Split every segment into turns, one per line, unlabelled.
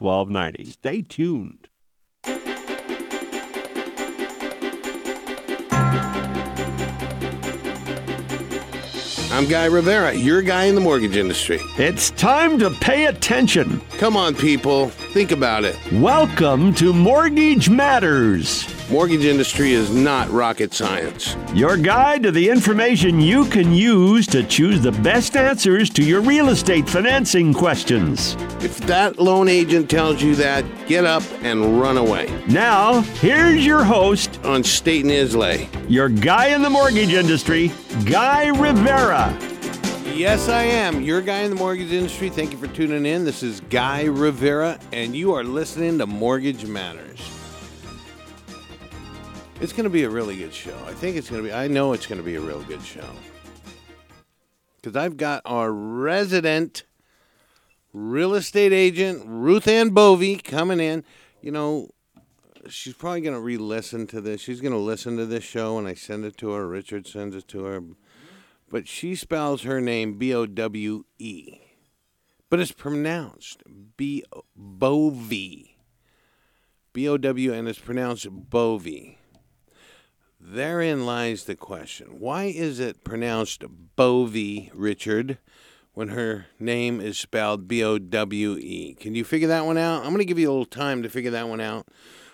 1290. Stay tuned.
I'm Guy Rivera, your guy in the mortgage industry.
It's time to pay attention.
Come on, people, think about it.
Welcome to Mortgage Matters,
Mortgage industry is not rocket science.
your guide to the information you can use to choose the best answers to your real estate financing questions.
If that loan agent tells you that, get up and run away.
Now, here's your host,
On State and Islay.
your guy in the mortgage industry, Guy Rivera.
Yes, I am your guy in the mortgage industry. Thank you for tuning in. This is Guy Rivera, and you are listening to Mortgage Matters. It's going to be a really good show. I think it's going to be, I know it's going to be a real good show. Because I've got our resident real estate agent, Ruth Ann Bovey, coming in. You know, she's probably going to re listen to this. She's going to listen to this show when I send it to her. Richard sends it to her. But she spells her name B O W E. But it's pronounced B Bovey. B O W, and it's pronounced Bovey. Therein lies the question. Why is it pronounced Bovey, Richard, when her name is spelled B O W E? Can you figure that one out? I'm going to give you a little time to figure that one out.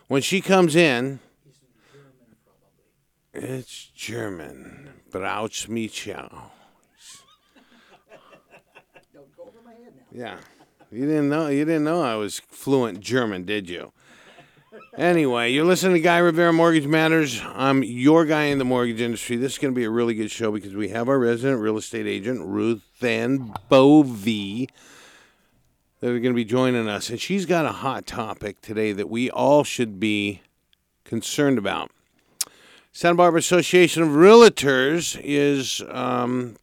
When she comes in, it's German. Brauch Michel. Yeah. You didn't know you didn't know I was fluent German, did you? Anyway, you're listening to Guy Rivera Mortgage Matters. I'm your guy in the mortgage industry. This is going to be a really good show because we have our resident real estate agent, Ruth Ann Bovey, that are going to be joining us. And she's got a hot topic today that we all should be concerned about. Santa Barbara Association of Realtors is um,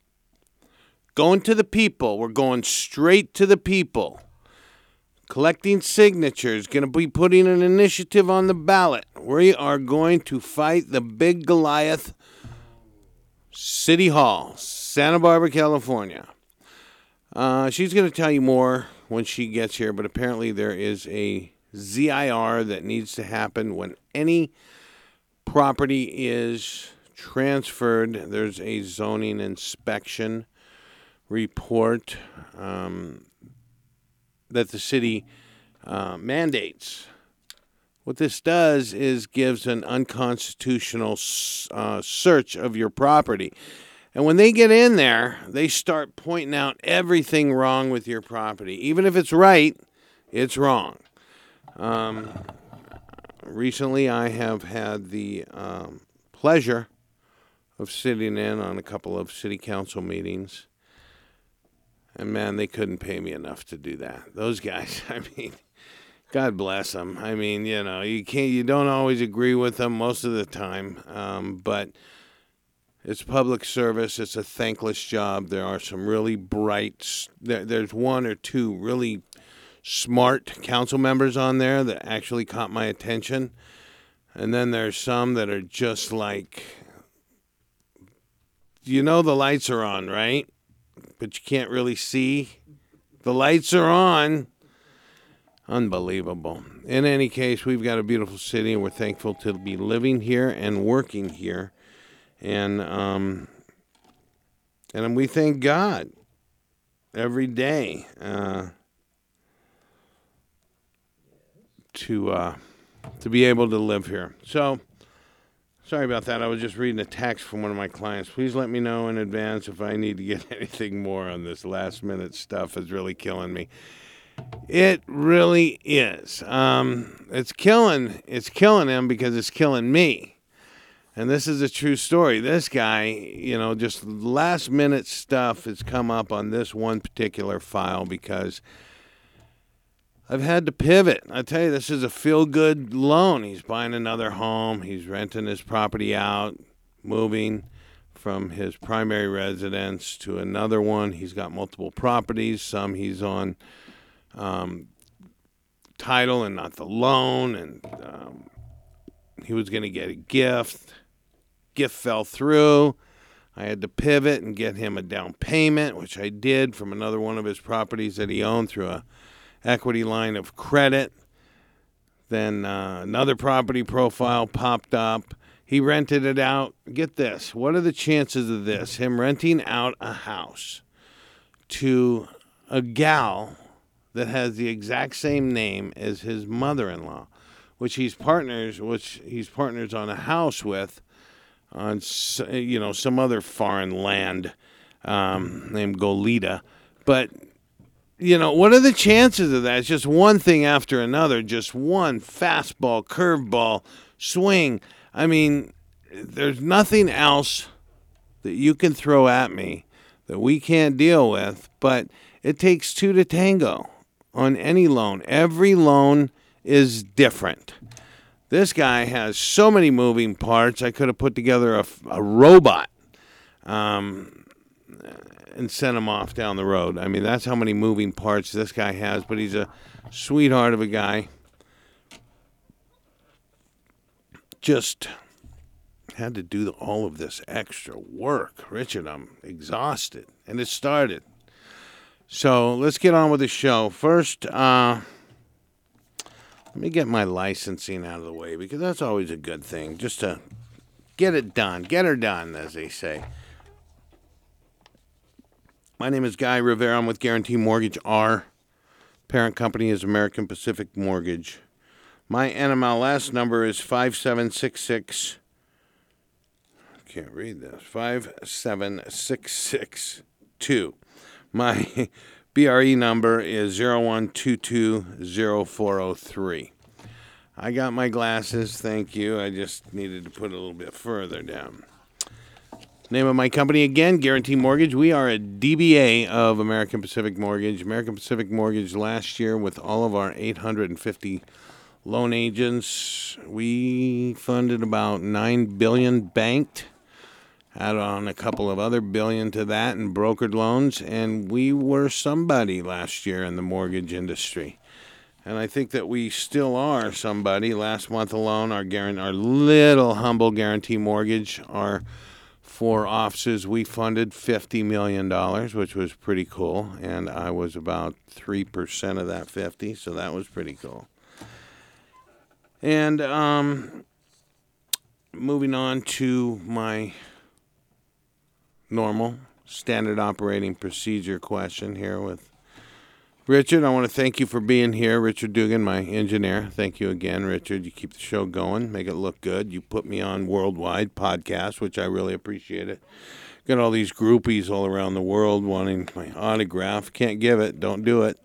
going to the people. We're going straight to the people. Collecting signatures, going to be putting an initiative on the ballot. We are going to fight the big Goliath, City Hall, Santa Barbara, California. Uh, she's going to tell you more when she gets here, but apparently there is a ZIR that needs to happen when any property is transferred. There's a zoning inspection report um, that the city uh, mandates. What this does is gives an unconstitutional uh, search of your property. And when they get in there, they start pointing out everything wrong with your property. Even if it's right, it's wrong. Um, recently, I have had the um, pleasure of sitting in on a couple of city council meetings. And man, they couldn't pay me enough to do that. Those guys, I mean, God bless them. I mean, you know, you can't, you don't always agree with them most of the time, um, but it's public service. It's a thankless job. There are some really bright. There, there's one or two really smart council members on there that actually caught my attention, and then there's some that are just like, you know, the lights are on, right? But you can't really see. The lights are on. Unbelievable. In any case, we've got a beautiful city, and we're thankful to be living here and working here, and um, and we thank God every day uh, to uh, to be able to live here. So. Sorry about that. I was just reading a text from one of my clients. Please let me know in advance if I need to get anything more on this last minute stuff. is really killing me. It really is. Um, it's killing. It's killing him because it's killing me. And this is a true story. This guy, you know, just last minute stuff has come up on this one particular file because I've had to pivot. I tell you, this is a feel good loan. He's buying another home, he's renting his property out, moving from his primary residence to another one. He's got multiple properties, some he's on um, title and not the loan, and um, he was going to get a gift. Gift fell through. I had to pivot and get him a down payment, which I did from another one of his properties that he owned through a equity line of credit. Then uh, another property profile popped up. He rented it out. Get this. What are the chances of this? Him renting out a house to a gal that has the exact same name as his mother-in-law, which he's partners, which he's partners on a house with, on you know some other foreign land um, named Goleta, but you know what are the chances of that? It's just one thing after another, just one fastball, curveball, swing. I mean, there's nothing else that you can throw at me that we can't deal with, but it takes two to tango on any loan. Every loan is different. This guy has so many moving parts. I could have put together a, a robot um, and sent him off down the road. I mean, that's how many moving parts this guy has, but he's a sweetheart of a guy. Just had to do all of this extra work. Richard, I'm exhausted. And it started. So let's get on with the show. First, uh, let me get my licensing out of the way because that's always a good thing, just to get it done, get her done, as they say. My name is Guy Rivera. I'm with Guarantee Mortgage R. Parent company is American Pacific Mortgage. My NMLS number is 5766. Can't read this. 57662. My BRE number is 01220403. I got my glasses, thank you. I just needed to put a little bit further down. Name of my company again, Guarantee Mortgage. We are a DBA of American Pacific Mortgage. American Pacific Mortgage last year, with all of our 850 loan agents, we funded about 9 billion banked add on a couple of other billion to that in brokered loans, and we were somebody last year in the mortgage industry. And I think that we still are somebody. Last month alone, our guarantee, our little humble guarantee mortgage, our four offices, we funded fifty million dollars, which was pretty cool. And I was about three percent of that fifty, so that was pretty cool. And um, moving on to my normal standard operating procedure question here with Richard. I want to thank you for being here, Richard Dugan, my engineer. Thank you again, Richard. You keep the show going, make it look good. You put me on worldwide podcast, which I really appreciate it. Got all these groupies all around the world wanting my autograph. Can't give it. Don't do it.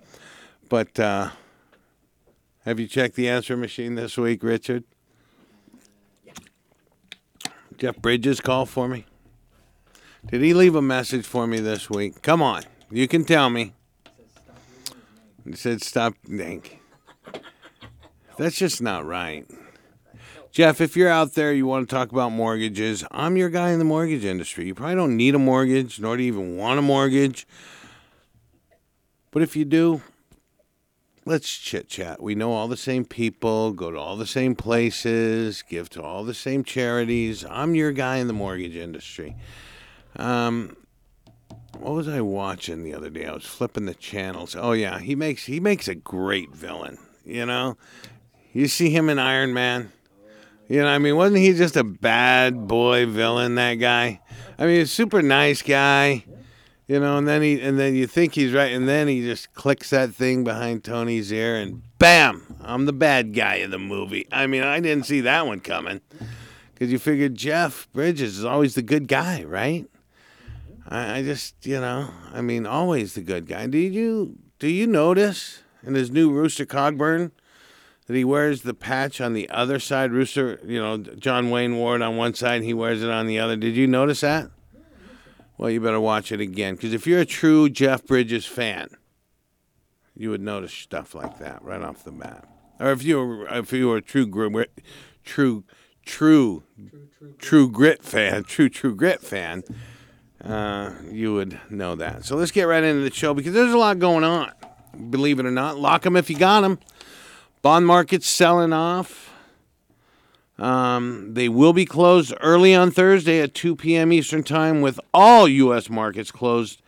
But uh, have you checked the answer machine this week, Richard? Jeff Bridges call for me. Did he leave a message for me this week? Come on, you can tell me. He said, "Stop." Dink. That's just not right. Jeff, if you're out there, you want to talk about mortgages, I'm your guy in the mortgage industry. You probably don't need a mortgage, nor do you even want a mortgage. But if you do, let's chit chat. We know all the same people, go to all the same places, give to all the same charities. I'm your guy in the mortgage industry. Um, what was I watching the other day? I was flipping the channels. Oh yeah, he makes he makes a great villain. You know, you see him in Iron Man. You know, I mean, wasn't he just a bad boy villain? That guy. I mean, a super nice guy. You know, and then he and then you think he's right, and then he just clicks that thing behind Tony's ear, and bam, I'm the bad guy in the movie. I mean, I didn't see that one coming because you figured Jeff Bridges is always the good guy, right? I, I just, you know, I mean, always the good guy. Do you do you notice in his new Rooster Cogburn that he wears the patch on the other side? Rooster, you know, John Wayne wore it on one side, and he wears it on the other. Did you notice that? Well, you better watch it again because if you're a true Jeff Bridges fan, you would notice stuff like that right off the bat. Or if you were if you were a true true true true true grit fan, true true grit fan uh, you would know that. So let's get right into the show because there's a lot going on. Believe it or not, lock them if you got them. Bond market's selling off. Um, they will be closed early on Thursday at 2 p.m. Eastern Time, with all U.S. markets closed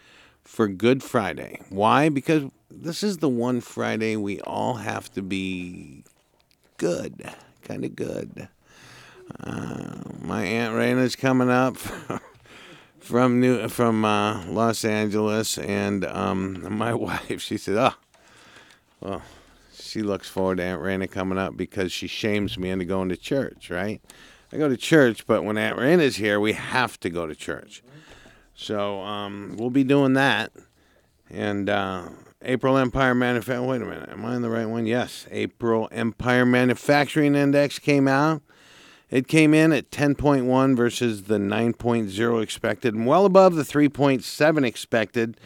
for Good Friday. Why? Because this is the one Friday we all have to be good, kind of good. Uh, my aunt Raina's coming up from New from uh, Los Angeles, and um, my wife. She said, "Oh, well." She looks forward to Aunt Raina coming up because she shames me into going to church, right? I go to church, but when Aunt Raina's here, we have to go to church. So um, we'll be doing that. And uh, April Empire Manufacturing. Wait a minute, am I on the right one? Yes, April Empire Manufacturing Index came out. It came in at 10.1 versus the 9.0 expected, and well above the 3.7 expected,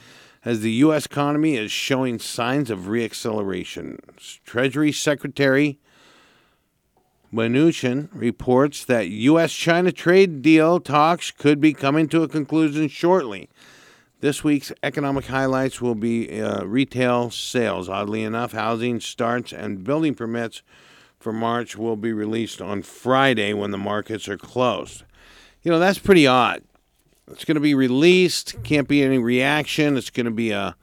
as the U.S. economy is showing signs of reacceleration. Treasury Secretary Mnuchin reports that U.S. China trade deal talks could be coming to a conclusion shortly. This week's economic highlights will be uh, retail sales. Oddly enough, housing starts and building permits for March will be released on Friday when the markets are closed. You know, that's pretty odd. It's going to be released, can't be any reaction. It's going to be a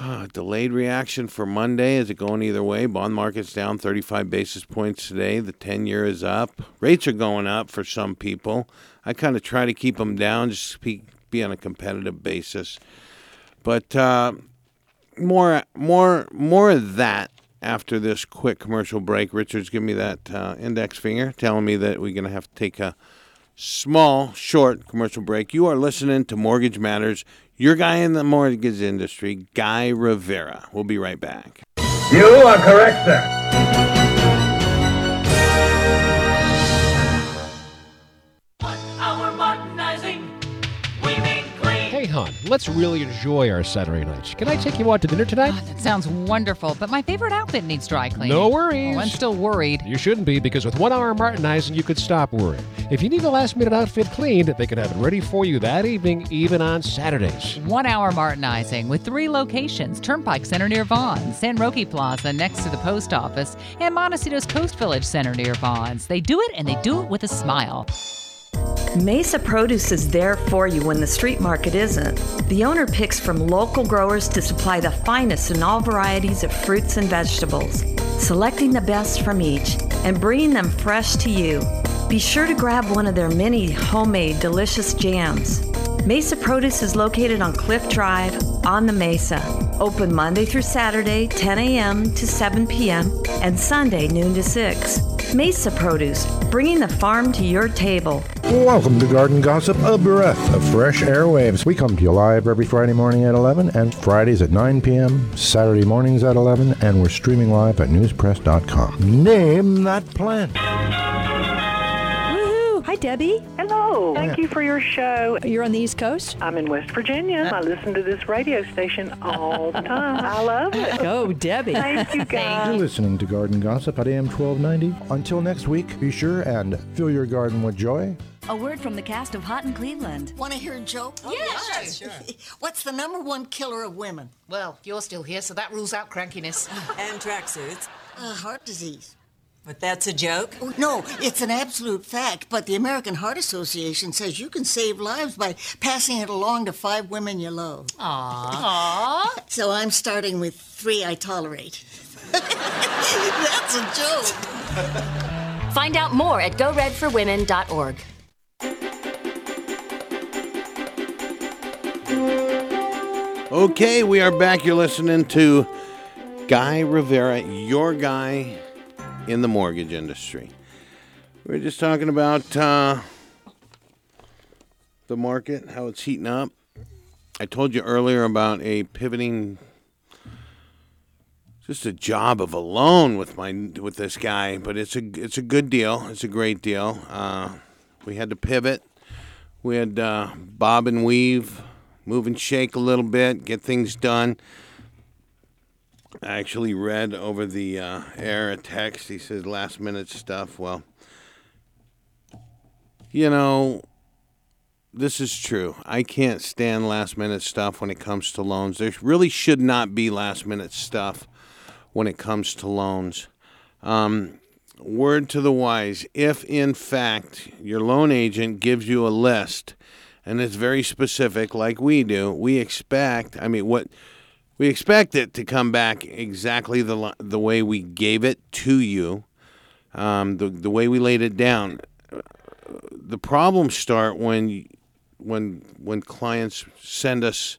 uh, delayed reaction for Monday. Is it going either way? Bond market's down 35 basis points today. The 10 year is up. Rates are going up for some people. I kind of try to keep them down, just be, be on a competitive basis. But uh, more, more, more of that after this quick commercial break. Richard's giving me that uh, index finger, telling me that we're going to have to take a small, short commercial break. You are listening to Mortgage Matters, your guy in the mortgage industry, Guy Rivera. We'll be right back.
You are correct, sir.
Let's really enjoy our Saturday nights. Can I take you out to dinner tonight?
Oh, that sounds wonderful, but my favorite outfit needs dry cleaning.
No worries.
Oh, I'm still worried.
You shouldn't be, because with one hour Martinizing, you could stop worrying. If you need a last minute outfit cleaned, they can have it ready for you that evening, even on Saturdays.
One hour Martinizing with three locations Turnpike Center near Vons, San Roque Plaza next to the post office, and Montecito's Coast Village Center near Vons. They do it and they do it with a smile.
Mesa Produce is there for you when the street market isn't. The owner picks from local growers to supply the finest in all varieties of fruits and vegetables, selecting the best from each and bringing them fresh to you. Be sure to grab one of their many homemade delicious jams. Mesa Produce is located on Cliff Drive on the Mesa. Open Monday through Saturday, 10 a.m. to 7 p.m., and Sunday, noon to 6. Mesa Produce, bringing the farm to your table.
Welcome to Garden Gossip, a breath of fresh airwaves. We come to you live every Friday morning at 11 and Fridays at 9 p.m., Saturday mornings at 11, and we're streaming live at newspress.com. Name that plant.
Debbie.
Hello. Thank you for your show.
You're on the East Coast?
I'm in West Virginia. I listen to this radio station all the time. I love it.
Go, Debbie.
Thank you, guys.
You're listening to Garden Gossip at AM 1290. Until next week, be sure and fill your garden with joy.
A word from the cast of Hot in Cleveland.
Want to hear a joke?
Oh, yes.
Sure. What's the number one killer of women?
Well, you're still here, so that rules out crankiness.
and tracksuits. Uh, heart disease.
But that's a joke?
Oh, no, it's an absolute fact. But the American Heart Association says you can save lives by passing it along to five women you love.
Aww. Aww.
So I'm starting with three I tolerate. that's a joke.
Find out more at goredforwomen.org.
Okay, we are back. You're listening to Guy Rivera, your guy in the mortgage industry. We are just talking about uh, the market, how it's heating up. I told you earlier about a pivoting, just a job of a loan with my with this guy, but it's a it's a good deal. It's a great deal. Uh, we had to pivot. We had uh, bob and weave, move and shake a little bit, get things done. I actually read over the uh, air a text. He says last minute stuff. Well, you know, this is true. I can't stand last minute stuff when it comes to loans. There really should not be last minute stuff when it comes to loans. Um, word to the wise if in fact your loan agent gives you a list and it's very specific, like we do, we expect, I mean, what We expect it to come back exactly the the way we gave it to you, um, the the way we laid it down. The problems start when when when clients send us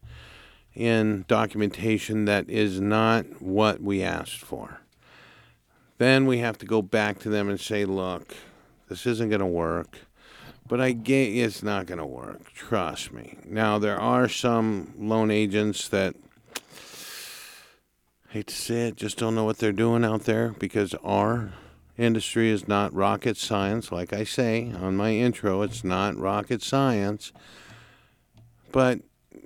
in documentation that is not what we asked for. Then we have to go back to them and say, "Look, this isn't going to work." But I get it's not going to work. Trust me. Now there are some loan agents that hate to say it, just don't know what they're doing out there because our industry is not rocket science. Like I say on my intro, it's not rocket science. But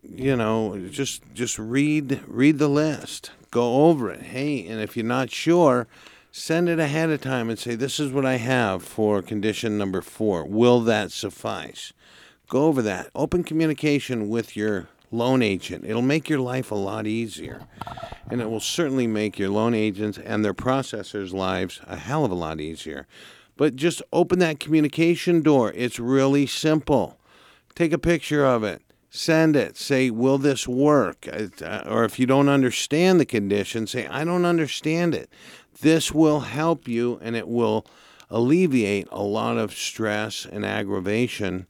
you know, just just read read the list, go over it. Hey, and if you're not sure, send it ahead of time and say, "This is what I have for condition number four. Will that suffice?" Go over that. Open communication with your loan agent. It'll make your life a lot easier. And it will certainly make your loan agents and their processors' lives a hell of a lot easier. But just open that communication door. It's really simple. Take a picture of it. Send it. Say, will this work? Uh, Or if you don't understand the condition, say, I don't understand it. This will help you and it will alleviate a lot of stress and aggravation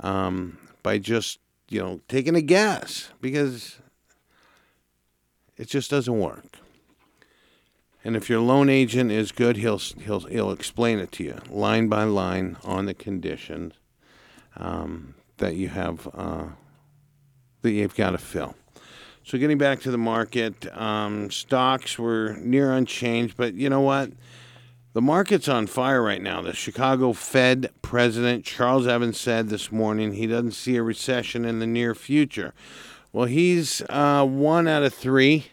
um, by just, you know, taking a guess because it just doesn't work. And if your loan agent is good, he'll he'll he'll explain it to you line by line on the conditions um, that you have uh, that you've got to fill. So getting back to the market, um, stocks were near unchanged, but you know what? The market's on fire right now. The Chicago Fed president Charles Evans said this morning he doesn't see a recession in the near future. Well, he's uh, one out of three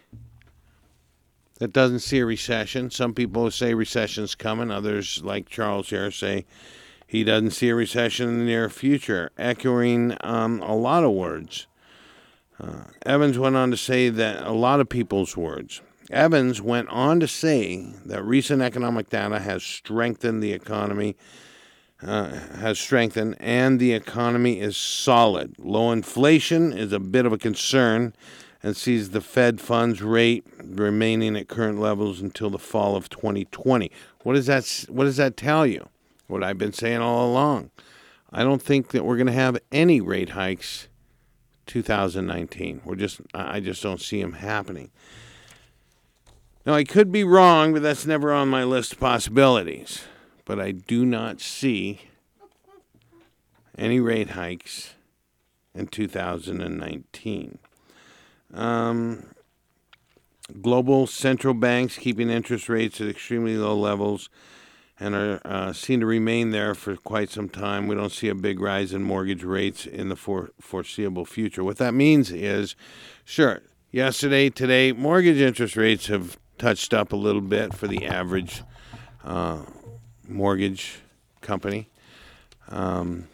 that doesn't see a recession. Some people say recession's coming. Others, like Charles here, say he doesn't see a recession in the near future, echoing um, a lot of words. Uh, Evans went on to say that a lot of people's words. Evans went on to say that recent economic data has strengthened the economy, uh, has strengthened, and the economy is solid. Low inflation is a bit of a concern and sees the Fed funds rate remaining at current levels until the fall of 2020. What does that what does that tell you? What I've been saying all along. I don't think that we're going to have any rate hikes 2019. We're just I I just don't see them happening. Now I could be wrong, but that's never on my list of possibilities. But I do not see any rate hikes in 2019. Um, global central banks keeping interest rates at extremely low levels and are uh, seen to remain there for quite some time. We don't see a big rise in mortgage rates in the for- foreseeable future. What that means is, sure, yesterday, today, mortgage interest rates have touched up a little bit for the average uh, mortgage company. Um,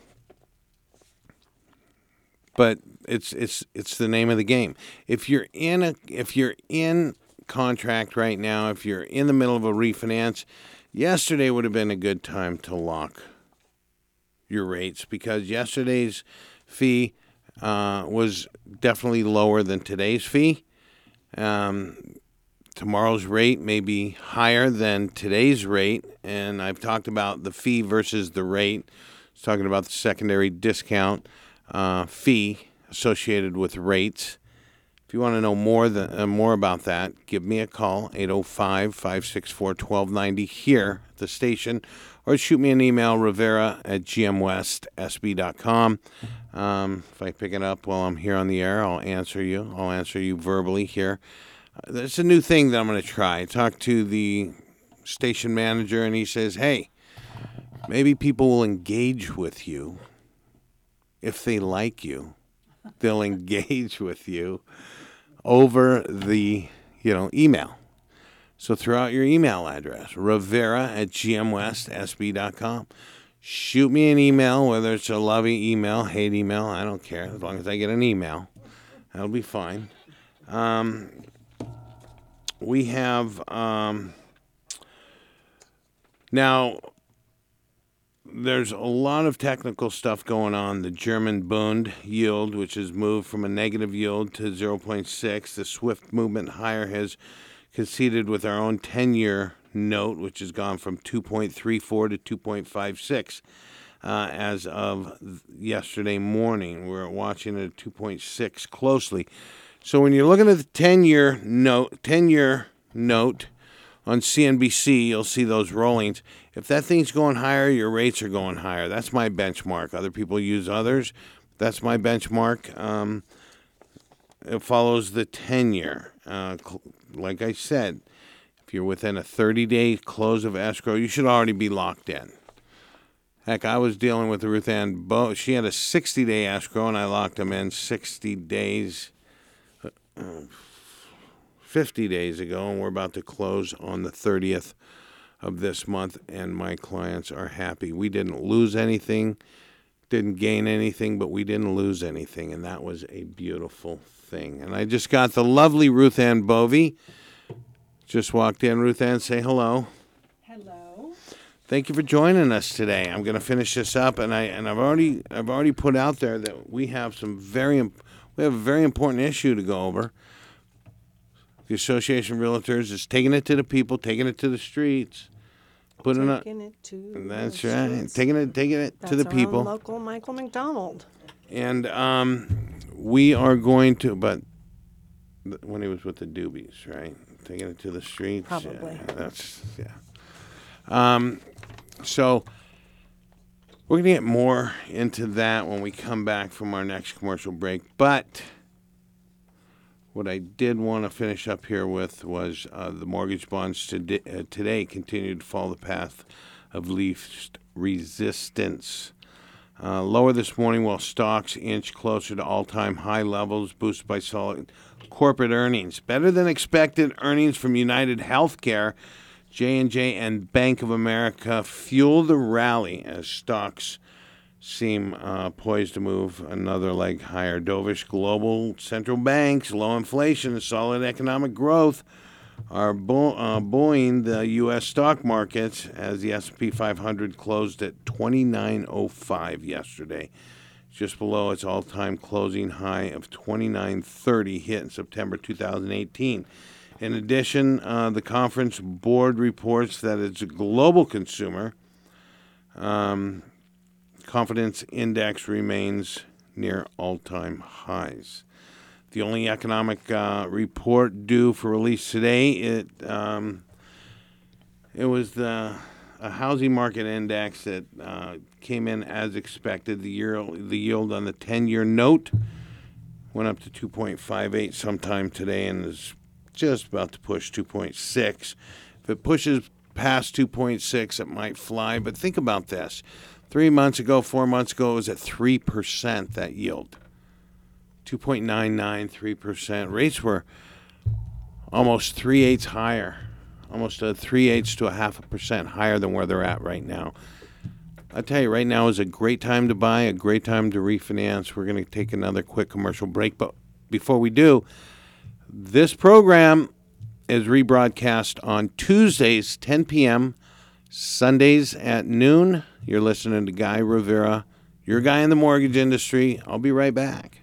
but it's it's it's the name of the game. If you're in a if you're in contract right now, if you're in the middle of a refinance, yesterday would have been a good time to lock your rates because yesterday's fee uh, was definitely lower than today's fee. Um, tomorrow's rate may be higher than today's rate, and I've talked about the fee versus the rate. I was talking about the secondary discount uh, fee associated with rates. If you want to know more than, uh, more about that, give me a call 805-564-1290 here at the station or shoot me an email rivera at gmwestsb.com. Um, if I pick it up while I'm here on the air, I'll answer you. I'll answer you verbally here. There's a new thing that I'm going to try. I talked to the station manager and he says, "Hey, maybe people will engage with you if they like you. They'll engage with you over the, you know, email. So throw out your email address, rivera at gmwestsb.com. Shoot me an email, whether it's a lovey email, hate email, I don't care. As long as I get an email, that'll be fine. Um, we have um, now there's a lot of technical stuff going on. The German Bund yield, which has moved from a negative yield to 0.6. The Swift movement higher has conceded with our own 10 year note, which has gone from 2.34 to 2.56 uh, as of yesterday morning. We're watching it at 2.6 closely. So when you're looking at the 10 year note, 10 year note on CNBC, you'll see those rollings. If that thing's going higher, your rates are going higher. That's my benchmark. Other people use others. That's my benchmark. Um, it follows the 10 year. Uh, like I said, if you're within a 30 day close of escrow, you should already be locked in. Heck, I was dealing with Ruth Ann Bo. She had a 60 day escrow, and I locked them in 60 days, uh, uh, 50 days ago, and we're about to close on the 30th of this month, and my clients are happy. We didn't lose anything, didn't gain anything, but we didn't lose anything, and that was a beautiful thing. And I just got the lovely Ruth Ann Bovey. Just walked in. Ruth Ann, say hello.
Hello.
Thank you for joining us today. I'm going to finish this up, and I and I've already I've already put out there that we have some very imp- we have a very important issue to go over. The Association of Realtors is taking it to the people, taking it to the streets, putting
Taking it to.
That's
the
right.
streets.
Taking it, taking it
That's
to the
our
people.
Local Michael McDonald.
And um, we are going to, but th- when he was with the Doobies, right? Taking it to the streets. yeah,
Probably.
that's, yeah. Um, so we're going to get more into that when we come back from our next commercial break. But what I did want to finish up here with was uh, the mortgage bonds today, uh, today continued to follow the path of least resistance. Uh, lower this morning while stocks inch closer to all-time high levels, boosted by solid corporate earnings. Better than expected earnings from United Healthcare, J&J, and Bank of America fuel the rally as stocks seem uh, poised to move another leg higher. Dovish global central banks, low inflation, and solid economic growth are uh, buoying the U.S. stock markets as the S&P 500 closed at 29.05 yesterday, just below its all-time closing high of 29.30 hit in September 2018. In addition, uh, the conference board reports that its global consumer um, confidence index remains near all-time highs. The only economic uh, report due for release today, it um, it was the a housing market index that uh, came in as expected. The year the yield on the ten-year note went up to 2.58 sometime today and is just about to push 2.6. If it pushes past 2.6, it might fly. But think about this: three months ago, four months ago, it was at three percent that yield. 2.993%. Rates were almost three eighths higher, almost a three eighths to a half a percent higher than where they're at right now. I tell you, right now is a great time to buy, a great time to refinance. We're going to take another quick commercial break, but before we do, this program is rebroadcast on Tuesdays, 10 p.m., Sundays at noon. You're listening to Guy Rivera, your guy in the mortgage industry. I'll be right back.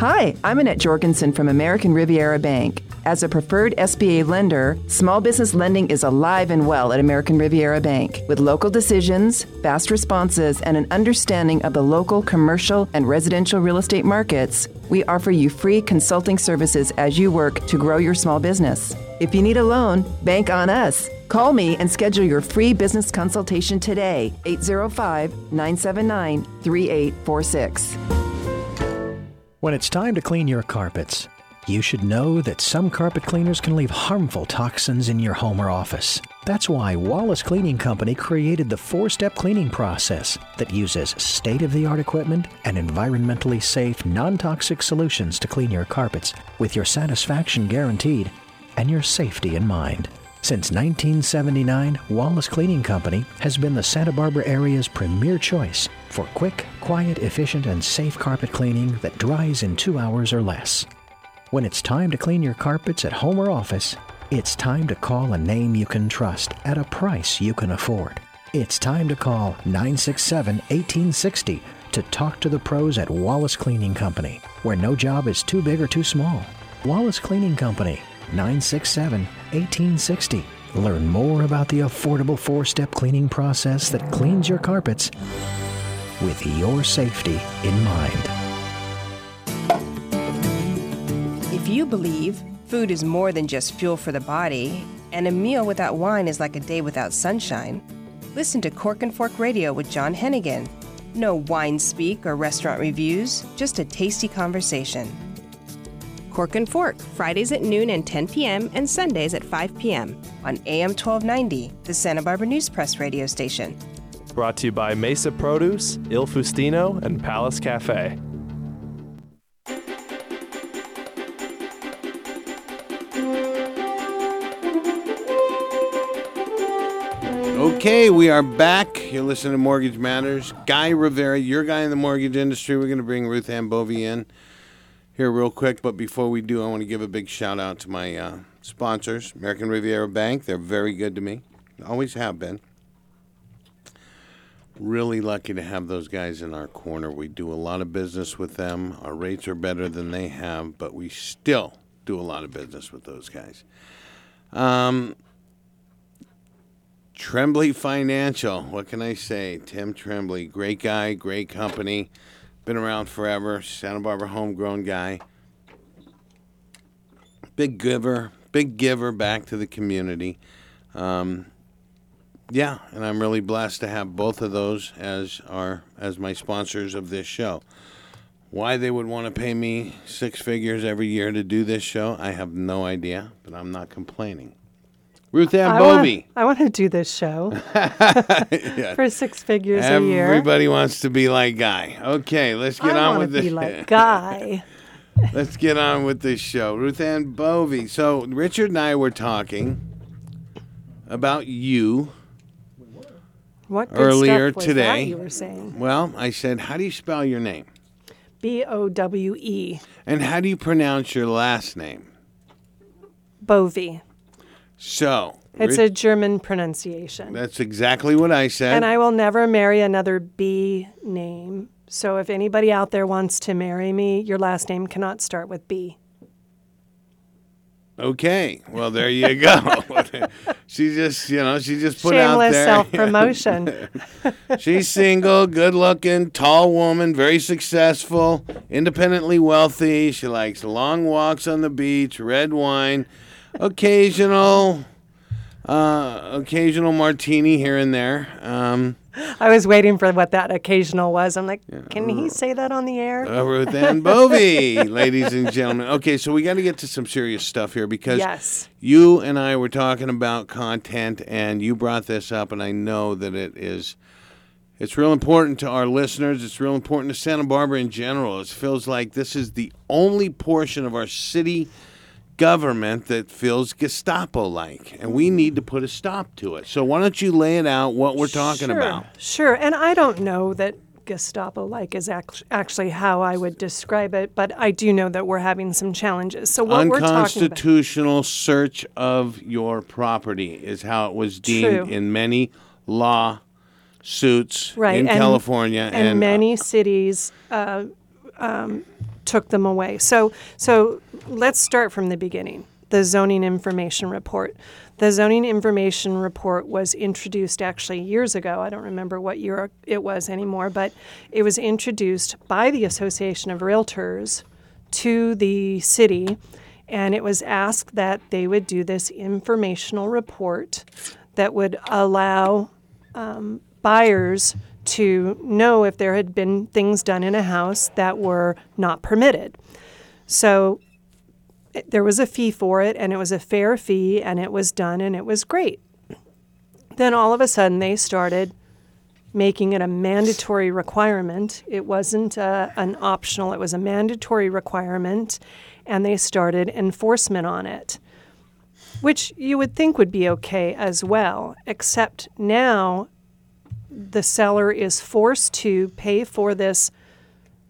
Hi, I'm Annette Jorgensen from American Riviera Bank. As a preferred SBA lender, small business lending is alive and well at American Riviera Bank. With local decisions, fast responses, and an understanding of the local commercial and residential real estate markets, we offer you free consulting services as you work to grow your small business. If you need a loan, bank on us. Call me and schedule your free business consultation today, 805 979 3846.
When it's time to clean your carpets, you should know that some carpet cleaners can leave harmful toxins in your home or office. That's why Wallace Cleaning Company created the four step cleaning process that uses state of the art equipment and environmentally safe, non toxic solutions to clean your carpets with your satisfaction guaranteed and your safety in mind. Since 1979, Wallace Cleaning Company has been the Santa Barbara area's premier choice for quick, quiet, efficient, and safe carpet cleaning that dries in two hours or less. When it's time to clean your carpets at home or office, it's time to call a name you can trust at a price you can afford. It's time to call 967 1860 to talk to the pros at Wallace Cleaning Company, where no job is too big or too small. Wallace Cleaning Company, 967 1860. Learn more about the affordable four step cleaning process that cleans your carpets with your safety in mind.
If you believe food is more than just fuel for the body, and a meal without wine is like a day without sunshine, listen to Cork and Fork Radio with John Hennigan. No wine speak or restaurant reviews, just a tasty conversation. Cork and Fork, Fridays at noon and 10 p.m., and Sundays at 5 p.m. on AM 1290, the Santa Barbara News Press radio station.
Brought to you by Mesa Produce, Il Fustino, and Palace Cafe.
Okay, we are back. You're listening to Mortgage Matters. Guy Rivera, your guy in the mortgage industry. We're going to bring Ruth Ann Bovey in here real quick. But before we do, I want to give a big shout out to my uh, sponsors, American Riviera Bank. They're very good to me, always have been. Really lucky to have those guys in our corner. We do a lot of business with them. Our rates are better than they have, but we still do a lot of business with those guys. Um, Tremblay Financial. What can I say? Tim Tremblay, great guy, great company, been around forever. Santa Barbara homegrown guy. Big giver, big giver back to the community. Um, yeah, and I'm really blessed to have both of those as our as my sponsors of this show. Why they would want to pay me six figures every year to do this show, I have no idea, but I'm not complaining. Ruth Ann
I
Bovey.
Want, I want to do this show
Yeah.
for six figures a year.
Everybody wants to be like Guy. Okay, let's get
I
on with this.
be like Guy.
let's get on with this show. Ruth Ann Bovey. So Richard and I were talking about you
What
earlier today.
you were saying?
Well, I said, how do you spell your name?
B O W E.
And how do you pronounce your last name?
Bovey.
So
It's
Rich-
a German pronunciation.
that's exactly what I said.
And I will never marry another B name. So if anybody out there wants to marry me, your last name cannot start with B.
Okay, well there you go. she just, you know, she just put out
Shameless
there
self-promotion.
She's single, good looking, tall woman, very successful, independently wealthy. She likes long walks on the beach, red wine, occasional, uh, occasional martini here and there. Um,
I was waiting for what that occasional was. I'm like, can he say that on the air?
uh, Ruth Ann Bovey, ladies and gentlemen. Okay, so we got to get to some serious stuff here because
Yes.
you and I were talking about content, and you brought this up, and I know that it is. It's real important to our listeners. It's real important to Santa Barbara in general. It feels like this is the only portion of our city government that feels Gestapo like, and we need to put a stop to it. So, why don't you lay it out what we're talking
sure,
about?
Sure. And I don't know that Gestapo like is act- actually how I would describe it, but I do know that we're having some challenges. So what we're talking about.
Is unconstitutional search of your property is how it was deemed
True.
in many law suits
right,
in
and,
California
and,
uh,
many cities uh, um, took them away. So, so let's start from the beginning. The zoning information report. The zoning information report was introduced actually years ago. I don't remember what year it was anymore, but it was introduced by the Association of Realtors to the city, and it was asked that they would do this informational report that would allow um, buyers to know if there had been things done in a house that were not permitted. So it- there was a fee for it, and it was a fair fee, and it was done, and it was great. Then all of a sudden, they started making it a mandatory requirement. It wasn't uh, an optional, it was a mandatory requirement, and they started enforcement on it which you would think would be okay as well, except now the seller is forced to pay for this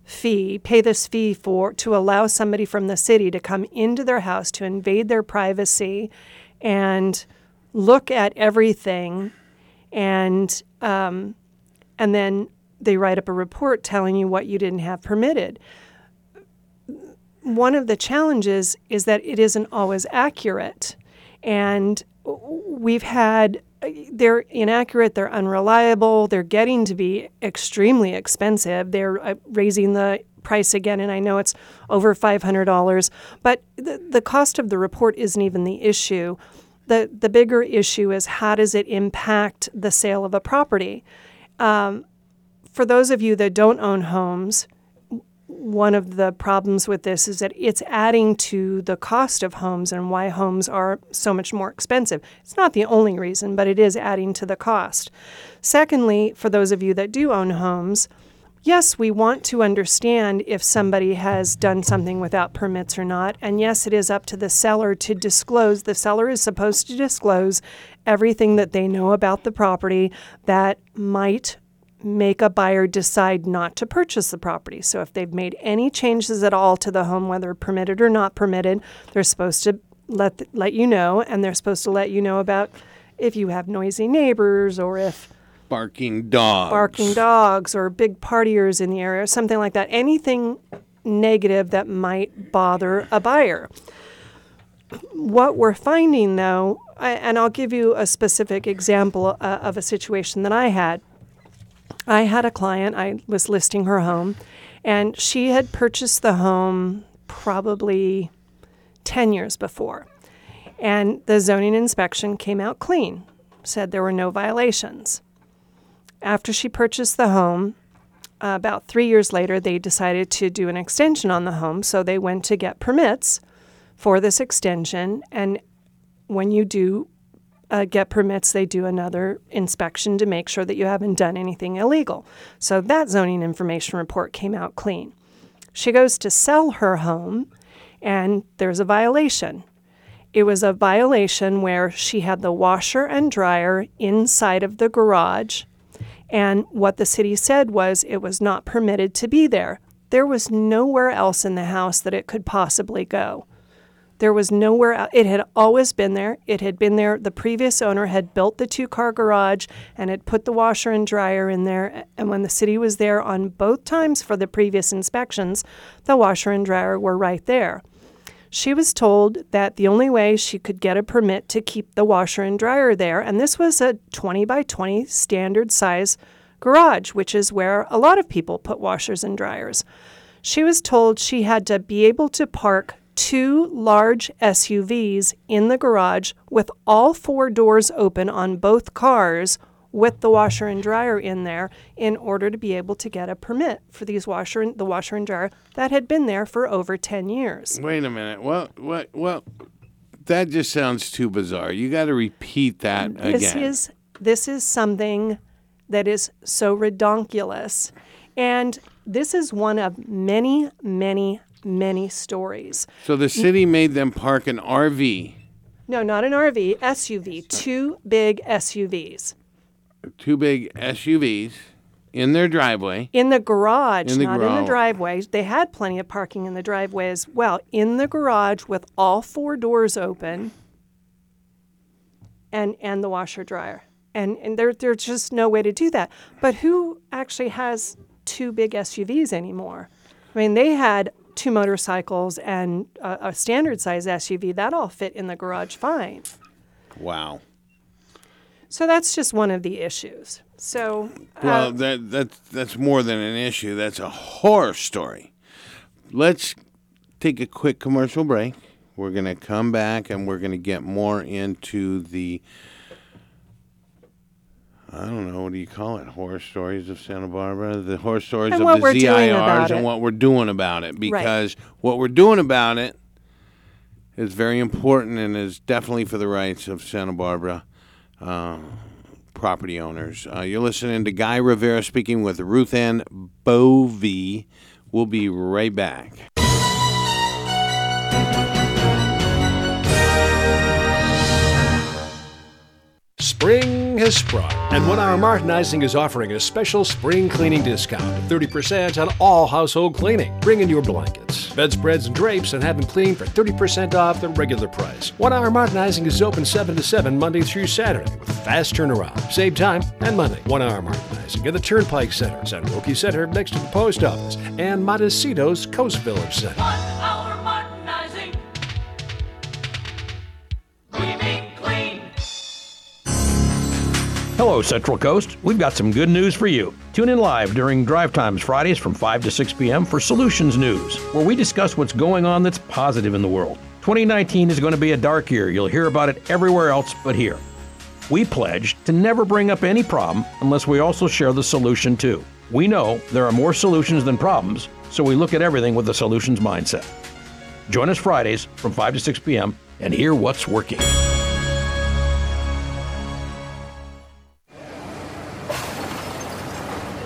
fee, pay this fee for to allow somebody from the city to come into their house to invade their privacy and look at everything and um, and then they write up a report telling you what you didn't have permitted. One of the challenges is that it isn't always accurate, and we've had they're inaccurate, they're unreliable, they're getting to be extremely expensive. They're uh, raising the price again, and I know it's over $500, but the, the cost of the report isn't even the issue. The, the bigger issue is how does it impact the sale of a property? Um, for those of you that don't own homes, one of the problems with this is that it's adding to the cost of homes and why homes are so much more expensive. It's not the only reason, but it is adding to the cost. Secondly, for those of you that do own homes, yes, we want to understand if somebody has done something without permits or not. And yes, it is up to the seller to disclose. The seller is supposed to disclose everything that they know about the property that might make a buyer decide not to purchase the property. So if they've made any changes at all to the home, whether permitted or not permitted, they're supposed to let let you know, and they're supposed to let you know about if you have noisy neighbors or if
barking dogs,
barking dogs, or big partiers in the area, something like that. Anything negative that might bother a buyer. What we're finding, though, I, and I'll give you a specific example uh, of a situation that I had. I had a client, I was listing her home, and she had purchased the home probably 10 years before. And the zoning inspection came out clean, said there were no violations. After she purchased the home, uh, about three years later, they decided to do an extension on the home. So they went to get permits for this extension. And when you do uh, get permits, they do another inspection to make sure that you haven't done anything illegal. So that zoning information report came out clean. She goes to sell her home, and there's a violation. It was a violation where she had the washer and dryer inside of the garage, and what the city said was it was not permitted to be there. There was nowhere else in the house that it could possibly go. There was nowhere, it had always been there. It had been there. The previous owner had built the two car garage and had put the washer and dryer in there. And when the city was there on both times for the previous inspections, the washer and dryer were right there. She was told that the only way she could get a permit to keep the washer and dryer there, and this was a 20 by 20 standard size garage, which is where a lot of people put washers and dryers. She was told she had to be able to park two large SUVs in the garage with all four doors open on both cars with the washer and dryer in there in order to be able to get a permit for these washer and the washer and dryer that had been there for over 10 years.
Wait a minute. Well, what well that just sounds too bizarre. You got to repeat that
this
again.
is this is something that is so redonkulous and this is one of many many many stories.
so the city made them park an RV,
No, not an RV, SUV, two big SUVs
two big SUVs in their driveway.
in the garage,
In the
not in the driveway. They had plenty of parking in the driveway as well. In the garage with all four doors open and and the washer dryer. And and there there's just no way to do that. But who actually has two big SUVs anymore? I mean, they had two motorcycles and a, a standard size SUV. That all fit in the garage fine.
Wow.
So that's just one of the issues. So uh,
Well, that that's that's more than an issue. That's a horror story. Let's take a quick commercial break. We're going to come back and we're going to get more into the I don't know what do you call it? Horror stories of Santa Barbara, the horror stories
And
of the ZIRs, and what we're doing about it. Because what we're doing about it is very important and is definitely for the rights of Santa Barbara uh, property owners. Uh, you're listening to Guy Rivera speaking with Ruth Ann Bovey. We'll be right back.
Spring has sprung, and One Hour Martinizing is offering a special spring cleaning discount of 30% on all household cleaning. Bring in your blankets, bedspreads, and drapes and have them cleaned for 30% off the regular price. One Hour Martinizing is open 7 to 7 Monday through Saturday with fast turnaround. Save time and money. One Hour Martinizing at the Turnpike Center, San Roque Center next to the post office, and Montecito's Coast Village Center.
Hello, Central Coast. We've got some good news for you. Tune in live during drive times Fridays from 5 to 6 p.m. for Solutions News, where we discuss what's going on that's positive in the world. 2019 is going to be a dark year. You'll hear about it everywhere else but here. We pledge to never bring up any problem unless we also share the solution too. We know there are more solutions than problems, so we look at everything with a solutions mindset. Join us Fridays from 5 to 6 p.m. and hear what's working.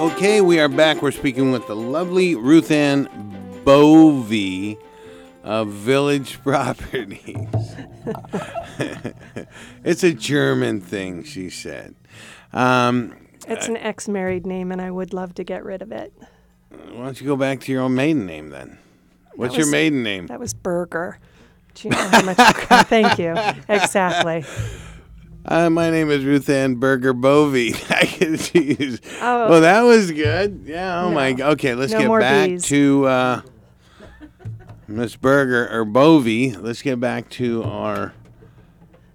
Okay, we are back. We're speaking with the lovely Ruth Ann Bovey of Village Properties. it's a German thing, she said. Um,
It's an ex-married name, and I would love to get rid of it.
why don't you go back to your own maiden name then? What's
That
your maiden name?
That was Burger. Do you know how much? Thank you. Exactly.
Uh, my name is Ruth Ann Berger Bovey. I can use.
Oh.
Well, that was good. Yeah. Oh
No.
my. Okay, let's
No
get back
bees.
to uh, Miss Berger or Bovey. Let's get back to our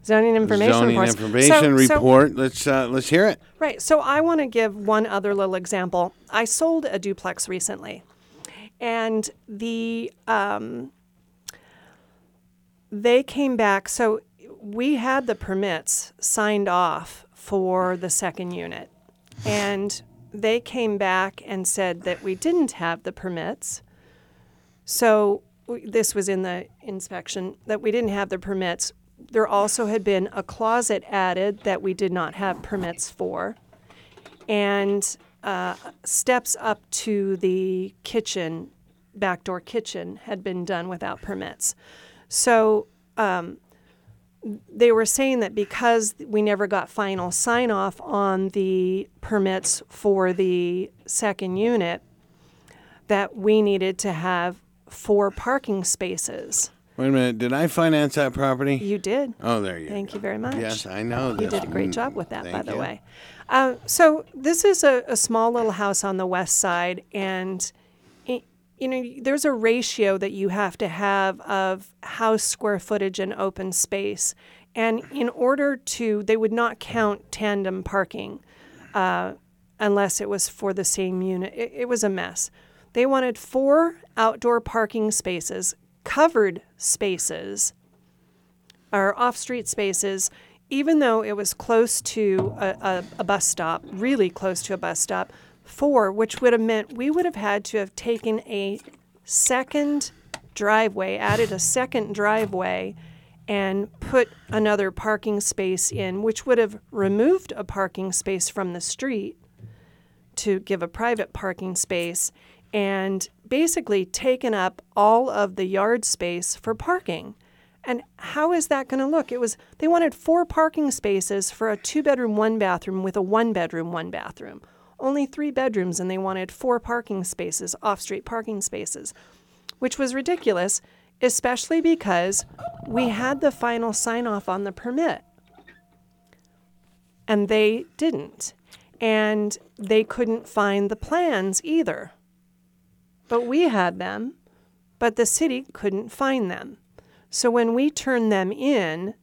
Zoning information
zoning
reports.
information
So- so-
report. let's uh, let's hear it.
Right. So I want to give one other little example. I sold a duplex recently, and the um, they came back. So we had the permits signed off for the second unit, and they came back and said that we didn't have the permits. So this was in the inspection that we didn't have the permits. There also had been a closet added that we did not have permits for, and uh, steps up to the kitchen, backdoor kitchen, had been done without permits. So um, they were saying that because we never got final sign off on the permits for the second unit, that we needed to have four parking spaces.
Wait a minute. Did I finance that property?
You did.
Oh, there you go.
Thank
go.
you very much.
Yes, I know.
You
this.
did a great
Mm,
job with that, by the
you.
way. Uh, so this is a, a small little house on the west side, and you know there's a ratio that you have to have of house square footage and open space, and in order to, they would not count tandem parking uh, unless it was for the same unit. It, it was a mess. They wanted four outdoor parking spaces, covered spaces, or off street spaces, even though it was close to a, a, a bus stop, really close to a bus stop, four, which would have meant we would have had to have taken a second driveway, added a second driveway, and put another parking space in, which would have removed a parking space from the street to give a private parking space and basically taken up all of the yard space for parking. And how is that going to look? It was they wanted four parking spaces for a two bedroom, one bathroom with a one bedroom, one bathroom. Only three bedrooms, and they wanted four parking spaces, off street parking spaces, which was ridiculous. especially because we had the final sign off on the permit and they didn't. And they couldn't find the plans either. But we had them, but the city couldn't find them. So when we turned them in,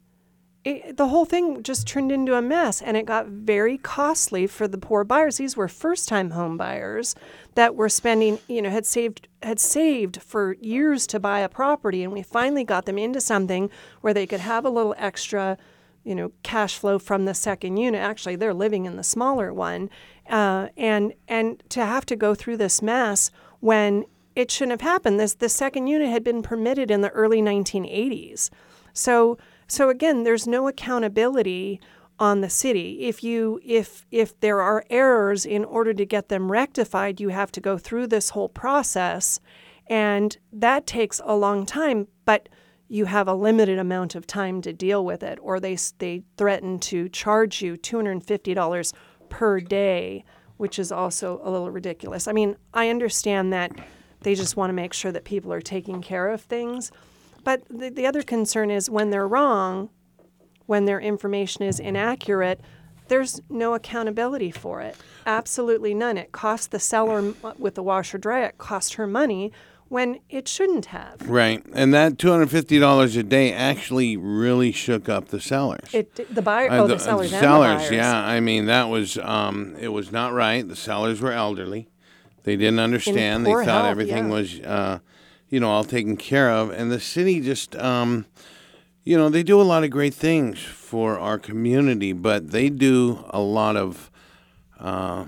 it, the whole thing just turned into a mess and it got very costly for the poor buyers. These were first time home buyers that were spending, you know, had saved had saved for years to buy a property and we finally got them into something where they could have a little extra you know cash flow from the second unit. Actually they're living in the smaller one uh, and and to have to go through this mess when it shouldn't have happened. This the second unit had been permitted in the early 1980s so so again there's no accountability on the city if you if if there are errors in order to get them rectified you have to go through this whole process and that takes a long time but you have a limited amount of time to deal with it, or they, they threaten to charge you $250 per day, which is also a little ridiculous. I mean, I understand that they just want to make sure that people are taking care of things, but the, the other concern is when they're wrong, when their information is inaccurate, there's no accountability for it. Absolutely none. It costs the seller with the washer dryer, it costs her money when it shouldn't have.
Right, and that two hundred fifty dollars a day actually really shook up the sellers.
It the buyer,
Uh,
oh, the, sellers, and the
sellers,
buyers.
yeah. I mean, that was um, it was not right. The sellers were elderly; they didn't understand. They thought
health,
everything
yeah.
was, uh, you know, all taken care of, and the city just. Um, you know, they do a lot of great things for our community, but they do a lot of uh,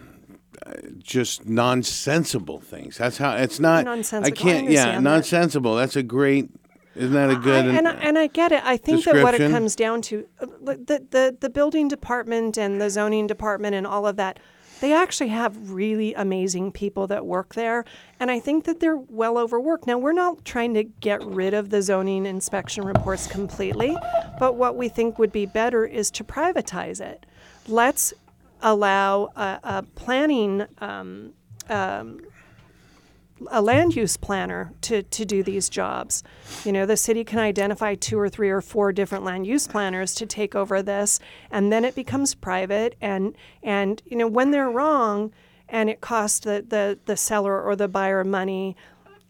just nonsensible things. That's how it's not.
Nonsensical, I
can't. yeah,
understand that.
nonsensible. That's a great. Isn't that a good?
I, and, I, and I get it. I think that what it comes down to, uh, the, the the building department and the zoning department and all of that, they actually have really amazing people that work there, and I think that they're well overworked. Now we're not trying to get rid of the zoning inspection reports completely, but what we think would be better is to privatize it. Let's allow a, a planning. Um, um, a land use planner to, to do these jobs. You know, the city can identify two or three or four different land use planners to take over this, and then it becomes private. And and you know, when they're wrong, and it costs the, the, the seller or the buyer money,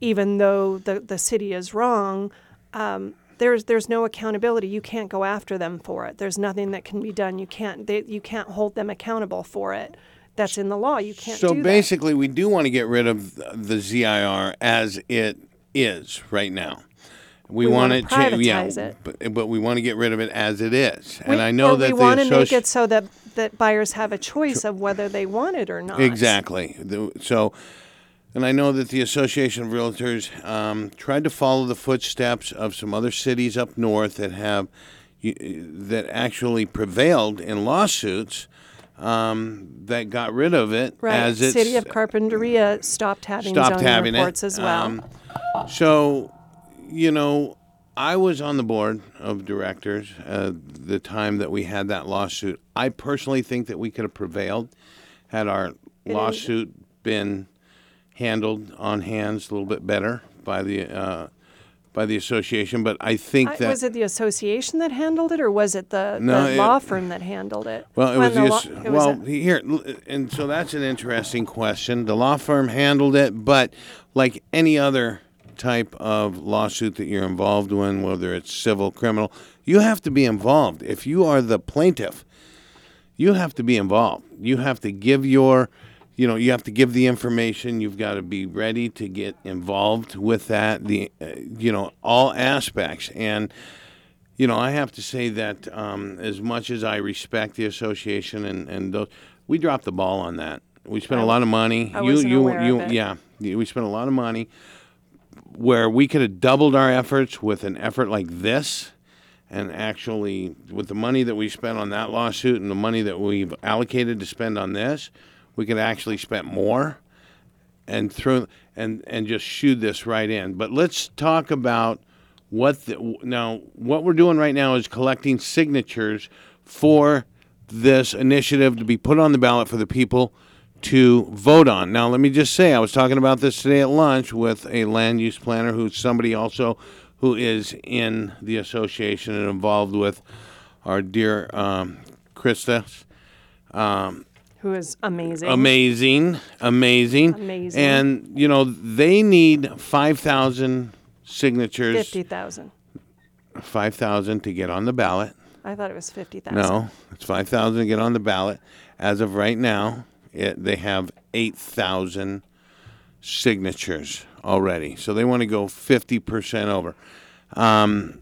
even though the, the city is wrong, um, there's there's no accountability. You can't go after them for it. There's nothing that can be done. You can't they, you can't hold them accountable for it. That's in the law. You can't
So
do that.
basically, we do want to get rid of the ZIR as it is right now. We,
We
want
wanna
it to, yeah,
it.
But, but we want to get rid of it as it is.
We-
and I know that
we want to make it so that that buyers have a choice of whether they want it or not.
Exactly. So, and I know that the Association of Realtors um, tried to follow the footsteps of some other cities up north that have that actually prevailed in lawsuits um, that got rid of it
Right.
as it's
City of Carpinteria stopped having
stopped
zoning
having
reports
it.
as well.
Um, so, you know, I was on the board of directors uh, the time that we had that lawsuit. I personally think that we could have prevailed had our lawsuit been handled on hands a little bit better by the uh, by the association. But I think
I-
that
was it the association that handled it, or was it the,
No,
the
it-
law firm that handled it?
Well, it
When
was
the law- it was
well
a-
here, and so that's an interesting question. The law firm handled it, but like any other type of lawsuit that you're involved in, whether it's civil, criminal, you have to be involved. If you are the plaintiff, you have to be involved. You have to give your, you know, you have to give the information. You've got to be ready to get involved with that. The, uh, you know, all aspects and. You know, I have to say that um, as much as I respect the association and, and those, we dropped the ball on that. We spent a lot of money.
I
you,
wasn't
you,
aware of
you,
it.
yeah, we spent a lot of money where we could have doubled our efforts with an effort like this and actually with the money that we spent on that lawsuit and the money that we've allocated to spend on this we could actually spend more and throw and and just shoot this right in but let's talk about what the, now what we're doing right now is collecting signatures for this initiative to be put on the ballot for the people to vote on. Now, let me just say, I was talking about this today at lunch with a land use planner who's somebody also who who is in the association and involved with our dear um, Krista. Um,
Who is amazing.
amazing, amazing,
Amazing.
And you know they need five thousand signatures,
Fifty thousand.
five thousand to get on the ballot.
I thought it was fifty thousand.
No, it's five thousand to get on the ballot. As of right now, it, they have eight thousand signatures already. So they want to go fifty percent over. Um,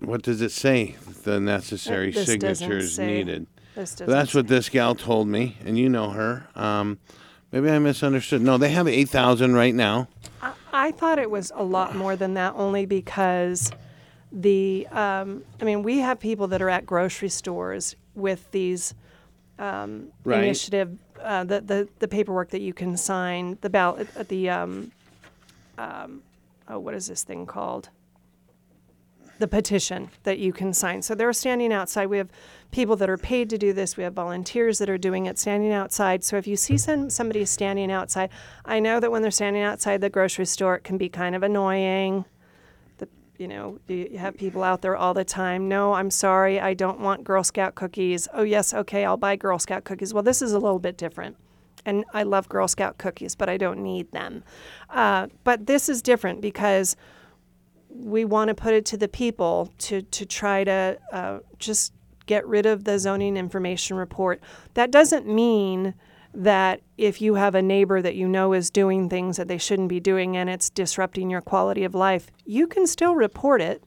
what does it say? The necessary
this doesn't
signatures
say.
needed. That's what this gal told me, and you know her. Um, maybe I misunderstood. No, they have eight thousand right now.
I, I thought it was a lot more than that, only because the. Um, I mean, we have people that are at grocery stores with these um,
Right.
initiative, uh, the, the the paperwork that you can sign, the ballot, uh, the um, um, oh, what is this thing called? The petition that you can sign. So they're standing outside. We have people that are paid to do this. We have volunteers that are doing it, standing outside. So if you see some somebody standing outside, I know that when they're standing outside the grocery store, it can be kind of annoying. The you know you have people out there all the time. No, I'm sorry, I don't want Girl Scout cookies. Oh yes, okay, I'll buy Girl Scout cookies. Well, this is a little bit different and I love Girl Scout cookies, but I don't need them. Uh, but this is different because we want to put it to the people to to try to uh, just get rid of the zoning information report. That doesn't mean that if you have a neighbor that you know is doing things that they shouldn't be doing and it's disrupting your quality of life, you can still report it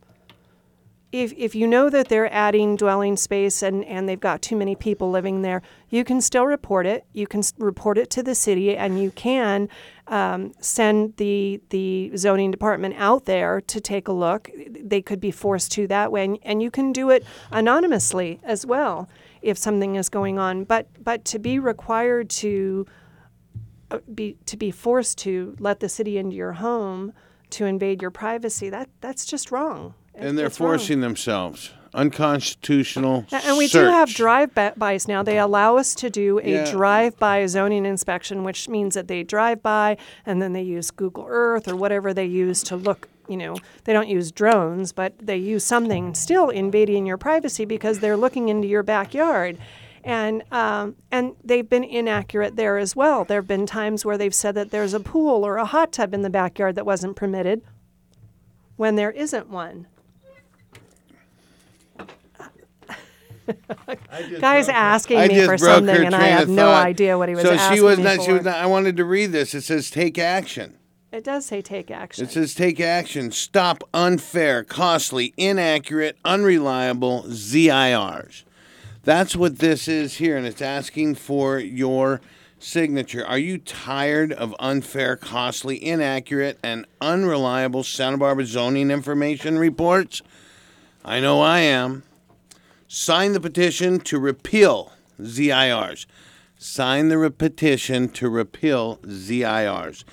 if, if you know that they're adding dwelling space and, and they've got too many people living there, you can still report it. You can report it to the city, and you can um, send the the zoning department out there to take a look. They could be forced to that way, and, and you can do it anonymously as well if something is going on. But but to be required to uh, be to be forced to let the city into your home to invade your privacy that that's just wrong.
And they're
It's wrong.
forcing themselves. Unconstitutional.
And we
search.
do have drive-bys now. They allow us to do a
Yeah.
drive-by zoning inspection, which means that they drive by and then they use Google Earth or whatever they use to look. You know, they don't use drones, but they use something still invading your privacy because they're looking into your backyard. And um, and they've been inaccurate there as well. There have been times where they've said that there's a pool or a hot tub in the backyard that wasn't permitted when there isn't one. Guy's asking
I
me for something, and I have no idea what he was
so
asking
she was
me
not. She was not. I wanted to read this. It says take action.
It does say take action.
It says take action. Stop unfair, costly, inaccurate, unreliable ZIRs. That's what this is here, and it's asking for your signature. Are you tired of unfair, costly, inaccurate, and unreliable Santa Barbara zoning information reports? I know I am. Sign the petition to repeal ZIRs. Sign the petition to repeal ZIRs.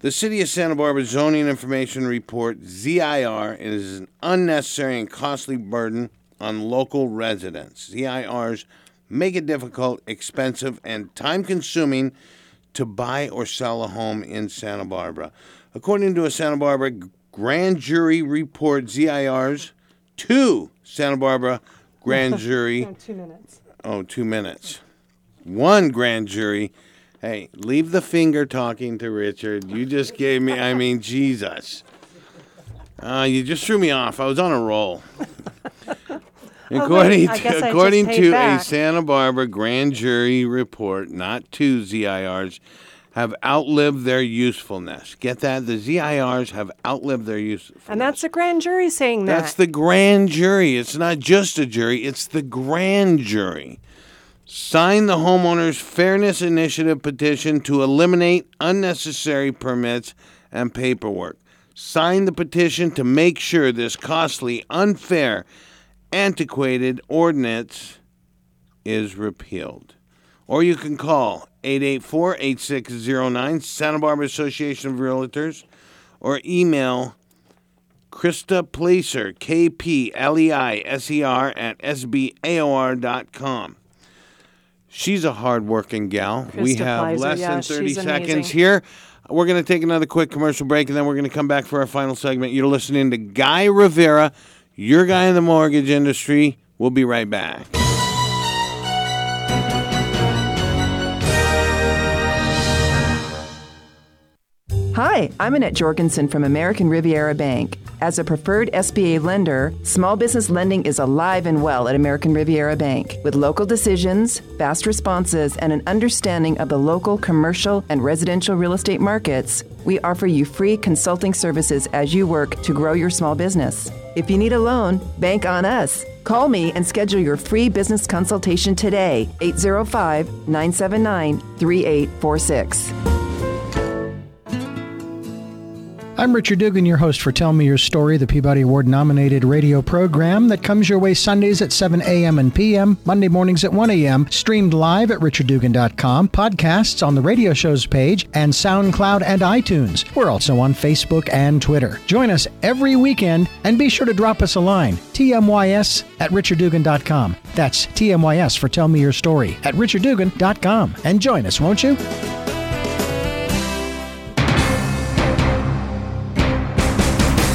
The City of Santa Barbara Zoning Information Report, ZIR, is an unnecessary and costly burden on local residents. ZIRs make it difficult, expensive, and time consuming to buy or sell a home in Santa Barbara. According to a Santa Barbara grand jury report, ZIRs, two Santa Barbara grand jury
Oh, two minutes.
Oh, two minutes. One grand jury. Hey, leave the finger talking to Richard. You just gave me, I mean, Jesus. Uh, you just threw me off. I was on a roll. According
Oh,
to,
I just
according to a. Santa Barbara grand jury report, not two ZIRs have outlived their usefulness. Get that? The ZIRs have outlived their usefulness.
And that's the grand jury saying that.
That's the grand jury. It's not just a jury, it's the grand jury. Sign the Homeowners Fairness Initiative petition to eliminate unnecessary permits and paperwork. Sign the petition to make sure this costly, unfair, antiquated ordinance is repealed. Or you can call 884 8609, Santa Barbara Association of Realtors, or email Krista Pleiser, K P L E I S E R, at SBAOR.com. She's a hardworking gal. we have less
yeah,
than 30 seconds here. We're going to take another quick commercial break, and then we're going to come back for our final segment. You're listening to Guy Rivera, your guy in the mortgage industry. We'll be right back.
Hi, I'm Annette Jorgensen from American Riviera Bank. As a preferred SBA lender, small business lending is alive and well at American Riviera Bank. With local decisions, fast responses, and an understanding of the local commercial and residential real estate markets, we offer you free consulting services as you work to grow your small business. If you need a loan, bank on us. Call me and schedule your free business consultation today, 805 979 3846.
I'm Richard Dugan, your host for Tell Me Your Story, the Peabody Award nominated radio program that comes your way Sundays at 7 a.m. and p.m., Monday mornings at 1 a.m., streamed live at richarddugan.com, podcasts on the radio show's page, and SoundCloud and iTunes. We're also on Facebook and Twitter. Join us every weekend and be sure to drop us a line, tmys at richarddugan.com. That's TMYS for Tell Me Your Story at richarddugan.com. And join us, won't you?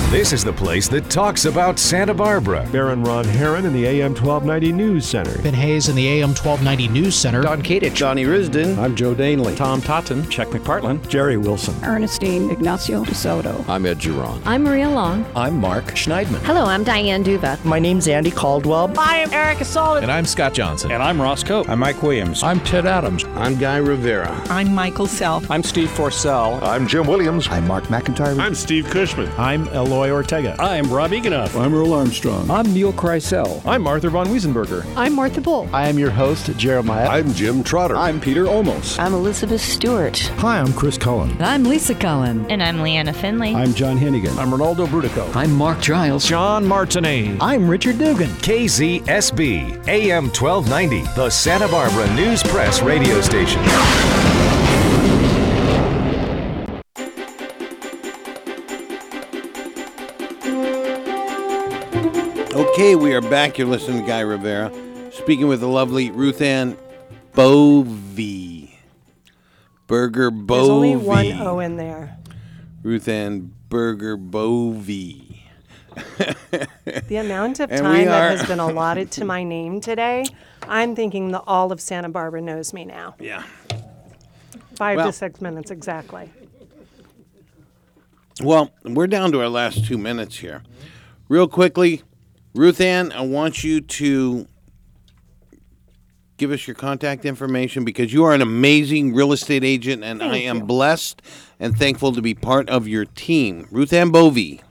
This is the place that talks about Santa Barbara.
Baron Ron Heron in the AM 1290 News Center.
Ben Hayes in the AM 1290 News Center.
Don Kadich.
Johnny Risden.
I'm Joe Danley.
Tom Totten.
Chuck McPartland.
Jerry Wilson.
Ernestine Ygnacio DeSoto.
I'm Ed Giron.
I'm Maria Long.
I'm Mark Schneidman.
Hello, I'm Diane Duva.
My name's Andy Caldwell.
I am Erica Sullivan.
And I'm Scott Johnson.
And I'm Ross Cope.
I'm Mike Williams.
I'm Ted Adams.
I'm Guy Rivera.
I'm Michael Self.
I'm Steve Forsell.
I'm Jim Williams.
I'm Mark McIntyre.
I'm Steve Cushman.
I'm Eloy Ortega.
I'm Rob Eganoff.
I'm Earl Armstrong.
I'm Neil Kreisel.
I'm Arthur von Wiesenberger.
I'm Martha Bull.
I am your host, Jeremiah.
I'm Jim Trotter.
I'm Peter Olmos.
I'm Elizabeth Stewart.
Hi, I'm Chris Cullen.
And I'm Lisa Cullen.
And I'm Leanna Finley.
I'm John Hennigan.
I'm Ronaldo Brudico.
I'm Mark Giles.
John Martinet.
I'm Richard Dugan.
KZSB, AM 1290, the Santa Barbara News Press radio station.
Okay, we are back. You're listening to Guy Rivera, speaking with the lovely Ruth Ann Bovey. Burger Bovey.
There's only one O in there.
Ruth Ann Burger Bovey.
the amount of time that has been allotted to my name today, I'm thinking that all of Santa Barbara knows me now.
Yeah.
Five
Well-
to six minutes exactly.
Well, we're down to our last two minutes here. Real quickly, Ruth Ann, I want you to give us your contact information because you are an amazing real estate agent, and I am
you.
blessed and thankful to be part of your team. Ruth Ann Bovey.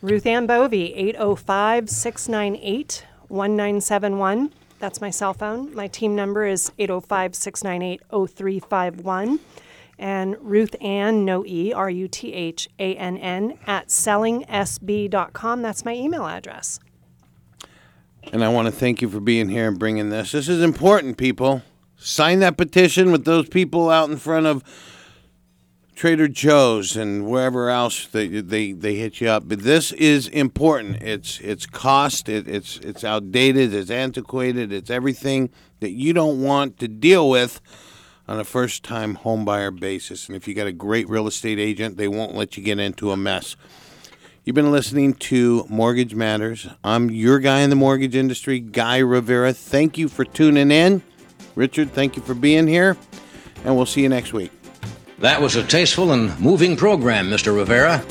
Ruth Ann Bovey, 805 698 1971. That's my cell phone. My team number is 805 698 0351. And Ruth Ann, no E, R U T H A N N, at sellingsb.com. That's my email address.
And I want to thank you for being here and bringing this. This is important, people. Sign that petition with those people out in front of Trader Joe's and wherever else they they, they hit you up. But this is important. It's it's cost. It, it's it's outdated. It's antiquated. It's everything that you don't want to deal with on a first time home buyer basis. And if you got a great real estate agent, they won't let you get into a mess. You've been listening to Mortgage Matters. I'm your guy in the mortgage industry, Guy Rivera. Thank you for tuning in. Richard, thank you for being here. And we'll see you next week.
That was a tasteful and moving program, Mr. Rivera.